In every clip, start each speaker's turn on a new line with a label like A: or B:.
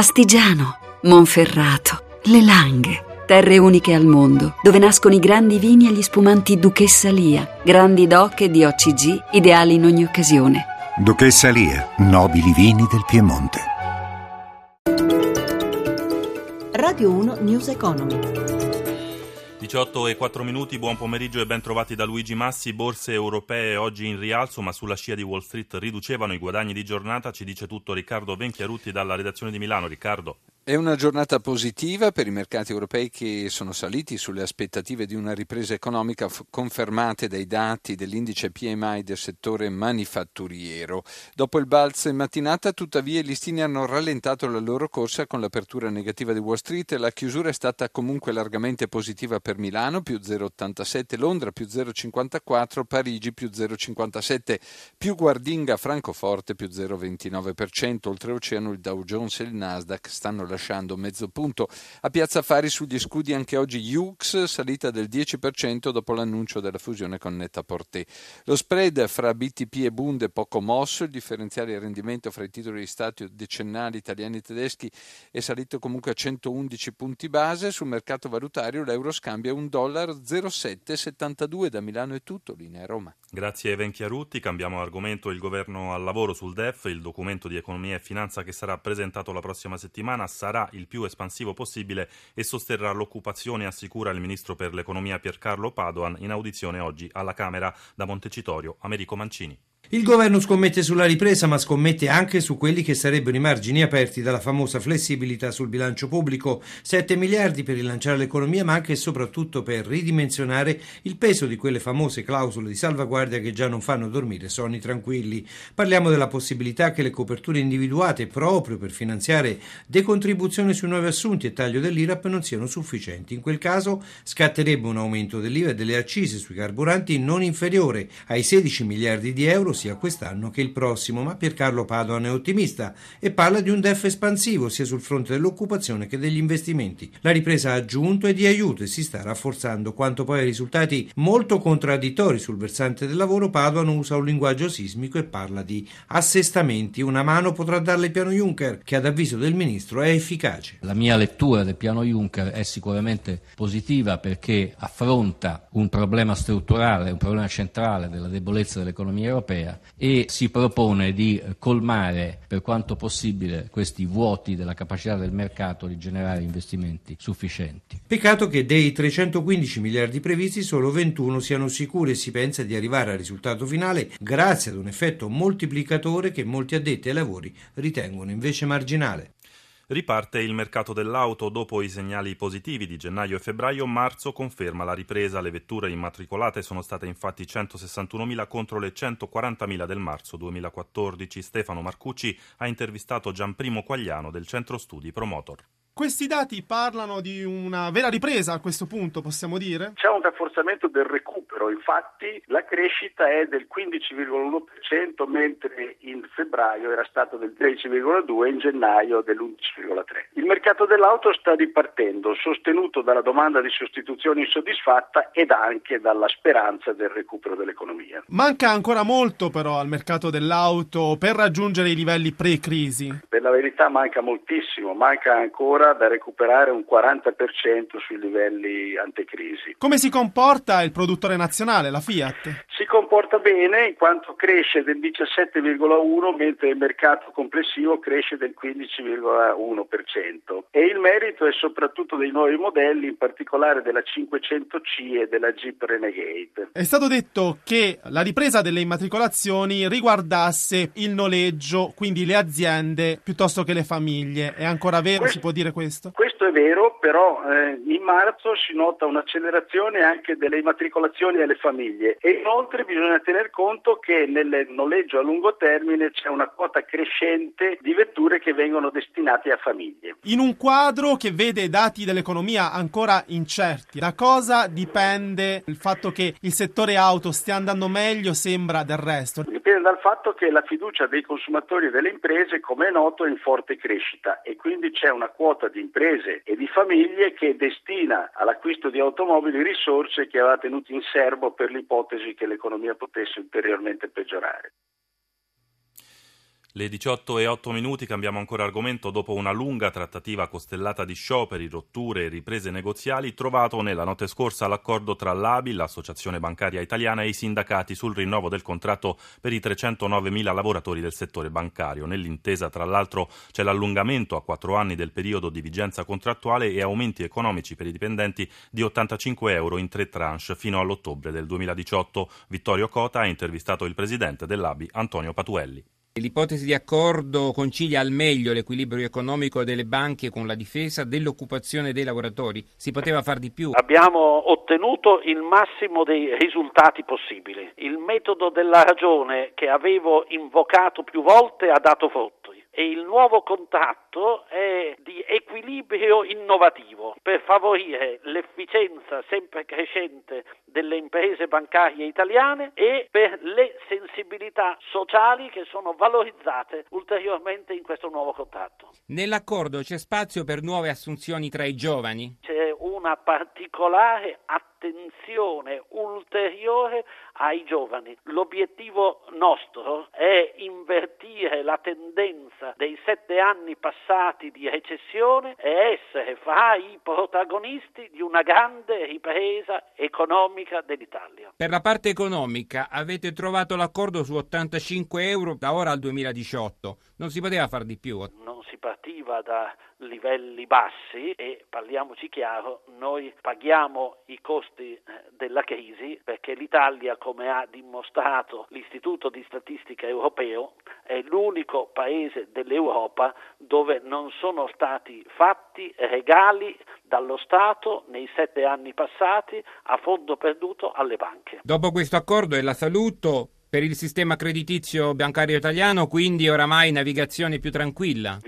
A: Astigiano, Monferrato, Le Langhe. Terre uniche al mondo, dove nascono i grandi vini e gli spumanti Duchessa Lia, grandi doc e di OCG, ideali in ogni occasione.
B: Duchessa Lia, nobili vini del Piemonte.
C: Radio 1 News Economy.
D: 18 e 4 minuti, buon pomeriggio e ben trovati da Luigi Massi. Borse europee oggi in rialzo, ma sulla scia di Wall Street riducevano i guadagni di giornata. Ci dice tutto Riccardo Venchiarutti dalla redazione di Milano. Riccardo.
E: È una giornata positiva per i mercati europei che sono saliti sulle aspettative di una ripresa economica f- confermate dai dati dell'indice PMI del settore manifatturiero. Dopo il balzo in mattinata, tuttavia, i listini hanno rallentato la loro corsa con l'apertura negativa di Wall Street e la chiusura è stata comunque largamente positiva per Milano, più 0,87, Londra più 0,54, Parigi più 0,57, più Guardinga, Francoforte più 0,29%, oltreoceano il Dow Jones e il Nasdaq stanno lasciando mezzo punto. A Piazza Fari sugli scudi anche oggi Jux, salita del 10% dopo l'annuncio della fusione con Netta-Porté. Lo spread fra BTP e Bund è poco mosso, il differenziale rendimento fra i titoli di Stato decennali italiani e tedeschi è salito comunque a 111 punti base, sul mercato valutario l'euro scambia 1 dollaro 0,772 da Milano è tutto, linea Roma.
D: Grazie Venchiarutti, cambiamo argomento, il governo al lavoro sul DEF, il documento di economia e finanza che sarà presentato la prossima settimana sarà il più espansivo possibile e sosterrà l'occupazione, assicura il ministro per l'economia Piercarlo Padoan in audizione oggi alla Camera da Montecitorio, Americo Mancini.
F: Il governo scommette sulla ripresa, ma scommette anche su quelli che sarebbero i margini aperti dalla famosa flessibilità sul bilancio pubblico. 7 miliardi per rilanciare l'economia, ma anche e soprattutto per ridimensionare il peso di quelle famose clausole di salvaguardia che già non fanno dormire sonni tranquilli. Parliamo della possibilità che le coperture individuate proprio per finanziare decontribuzione sui nuovi assunti e taglio dell'IRAP non siano sufficienti. In quel caso scatterebbe un aumento dell'IVA e delle accise sui carburanti non inferiore ai 16 miliardi di euro sia quest'anno che il prossimo, ma Piercarlo Padoan è ottimista e parla di un DEF espansivo sia sul fronte dell'occupazione che degli investimenti. La ripresa ha aggiunto è di aiuto e si sta rafforzando. Quanto poi ai risultati molto contraddittori sul versante del lavoro, Padoan usa un linguaggio sismico e parla di assestamenti. Una mano potrà darle il piano Juncker, che ad avviso del ministro è efficace.
G: La mia lettura del piano Juncker è sicuramente positiva perché affronta un problema strutturale, un problema centrale della debolezza dell'economia europea e si propone di colmare per quanto possibile questi vuoti della capacità del mercato di generare investimenti sufficienti.
F: Peccato che dei 315 miliardi previsti solo 21 siano sicuri e si pensa di arrivare al risultato finale grazie ad un effetto moltiplicatore che molti addetti ai lavori ritengono invece marginale.
D: Riparte il mercato dell'auto dopo i segnali positivi di gennaio e febbraio, marzo conferma la ripresa, le vetture immatricolate sono state infatti 161.000 contro le 140.000 del marzo 2014. Stefano Marcucci ha intervistato Gianprimo Quagliano del centro studi Promotor.
H: Questi dati parlano di una vera ripresa a questo punto, possiamo dire?
I: C'è un rafforzamento del recupero, infatti la crescita è del 15,1% mentre in febbraio era stato del 13,2% e in gennaio dell'11,3%. Il mercato dell'auto sta ripartendo, sostenuto dalla domanda di sostituzione insoddisfatta ed anche dalla speranza del recupero dell'economia.
H: Manca ancora molto però al mercato dell'auto per raggiungere i livelli pre-crisi.
I: Per la verità manca moltissimo, manca ancora da recuperare un 40% sui livelli antecrisi.
H: Come si comporta il produttore nazionale, la Fiat?
I: Si comporta bene in quanto cresce del 17,1 mentre il mercato complessivo cresce del 15,1% e il merito è soprattutto dei nuovi modelli, in particolare della 500C e della Jeep Renegade.
H: È stato detto che la ripresa delle immatricolazioni riguardasse il noleggio, quindi le aziende piuttosto che le famiglie. È ancora vero, si può dire questo?
I: È vero, però eh, in marzo si nota un'accelerazione anche delle immatricolazioni alle famiglie e inoltre bisogna tener conto che nel noleggio a lungo termine c'è una quota crescente di vetture che vengono destinate a famiglie.
H: In un quadro che vede dati dell'economia ancora incerti, da cosa dipende il fatto che il settore auto stia andando meglio sembra del resto?
I: Dipende dal fatto che la fiducia dei consumatori e delle imprese, come è noto, è in forte crescita e quindi c'è una quota di imprese e di famiglie che destina all'acquisto di automobili risorse che aveva tenuto in serbo per l'ipotesi che l'economia potesse ulteriormente peggiorare.
D: Le 18 e 8 minuti cambiamo ancora argomento dopo una lunga trattativa costellata di scioperi, rotture e riprese negoziali trovato nella notte scorsa l'accordo tra l'ABI, l'Associazione Bancaria Italiana e i sindacati sul rinnovo del contratto per i 309.000 lavoratori del settore bancario. Nell'intesa tra l'altro c'è l'allungamento a quattro anni del periodo di vigenza contrattuale e aumenti economici per i dipendenti di 85 euro in tre tranche fino all'ottobre del 2018. Vittorio Cota ha intervistato il presidente dell'ABI Antonio Patuelli.
J: L'ipotesi di accordo concilia al meglio l'equilibrio economico delle banche con la difesa dell'occupazione dei lavoratori. Si poteva far di più?
K: Abbiamo ottenuto il massimo dei risultati possibili. Il metodo della ragione che avevo invocato più volte ha dato frutto e il nuovo contatto è di equilibrio innovativo per favorire l'efficienza sempre crescente delle imprese bancarie italiane e per le sensibilità sociali che sono valorizzate ulteriormente in questo nuovo contatto.
J: Nell'accordo c'è spazio per nuove assunzioni tra i giovani?
K: C'è una particolare attenzione ulteriore ai giovani. L'obiettivo nostro è invertire la tendenza dei sette anni passati di recessione e essere fra i protagonisti di una grande ripresa economica dell'Italia.
J: Per la parte economica avete trovato l'accordo su 85 euro da ora al 2018. Non si poteva far di più?
K: Non si partiva da livelli bassi e parliamoci chiaro, noi paghiamo i costi eh, della crisi perché l'Italia, come ha dimostrato l'Istituto di Statistica Europeo, è l'unico paese dell'Europa dove non sono stati fatti regali dallo Stato nei sette anni passati a fondo perduto alle banche.
J: Dopo questo accordo e la saluto, per il sistema creditizio bancario italiano, quindi oramai navigazione più tranquilla.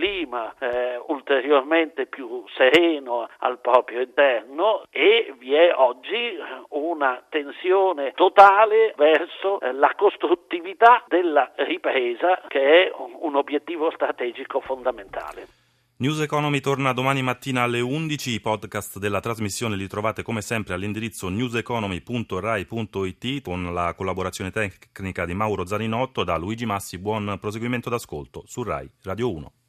K: Clima eh, ulteriormente più sereno al proprio interno e vi è oggi una tensione totale verso eh, la costruttività della ripresa che è un obiettivo strategico fondamentale.
D: News Economy torna domani mattina alle 11. I podcast della trasmissione li trovate come sempre all'indirizzo newseconomy.rai.it con la collaborazione tecnica di Mauro Zaninotto. Da Luigi Massi, buon proseguimento d'ascolto su Rai Radio 1.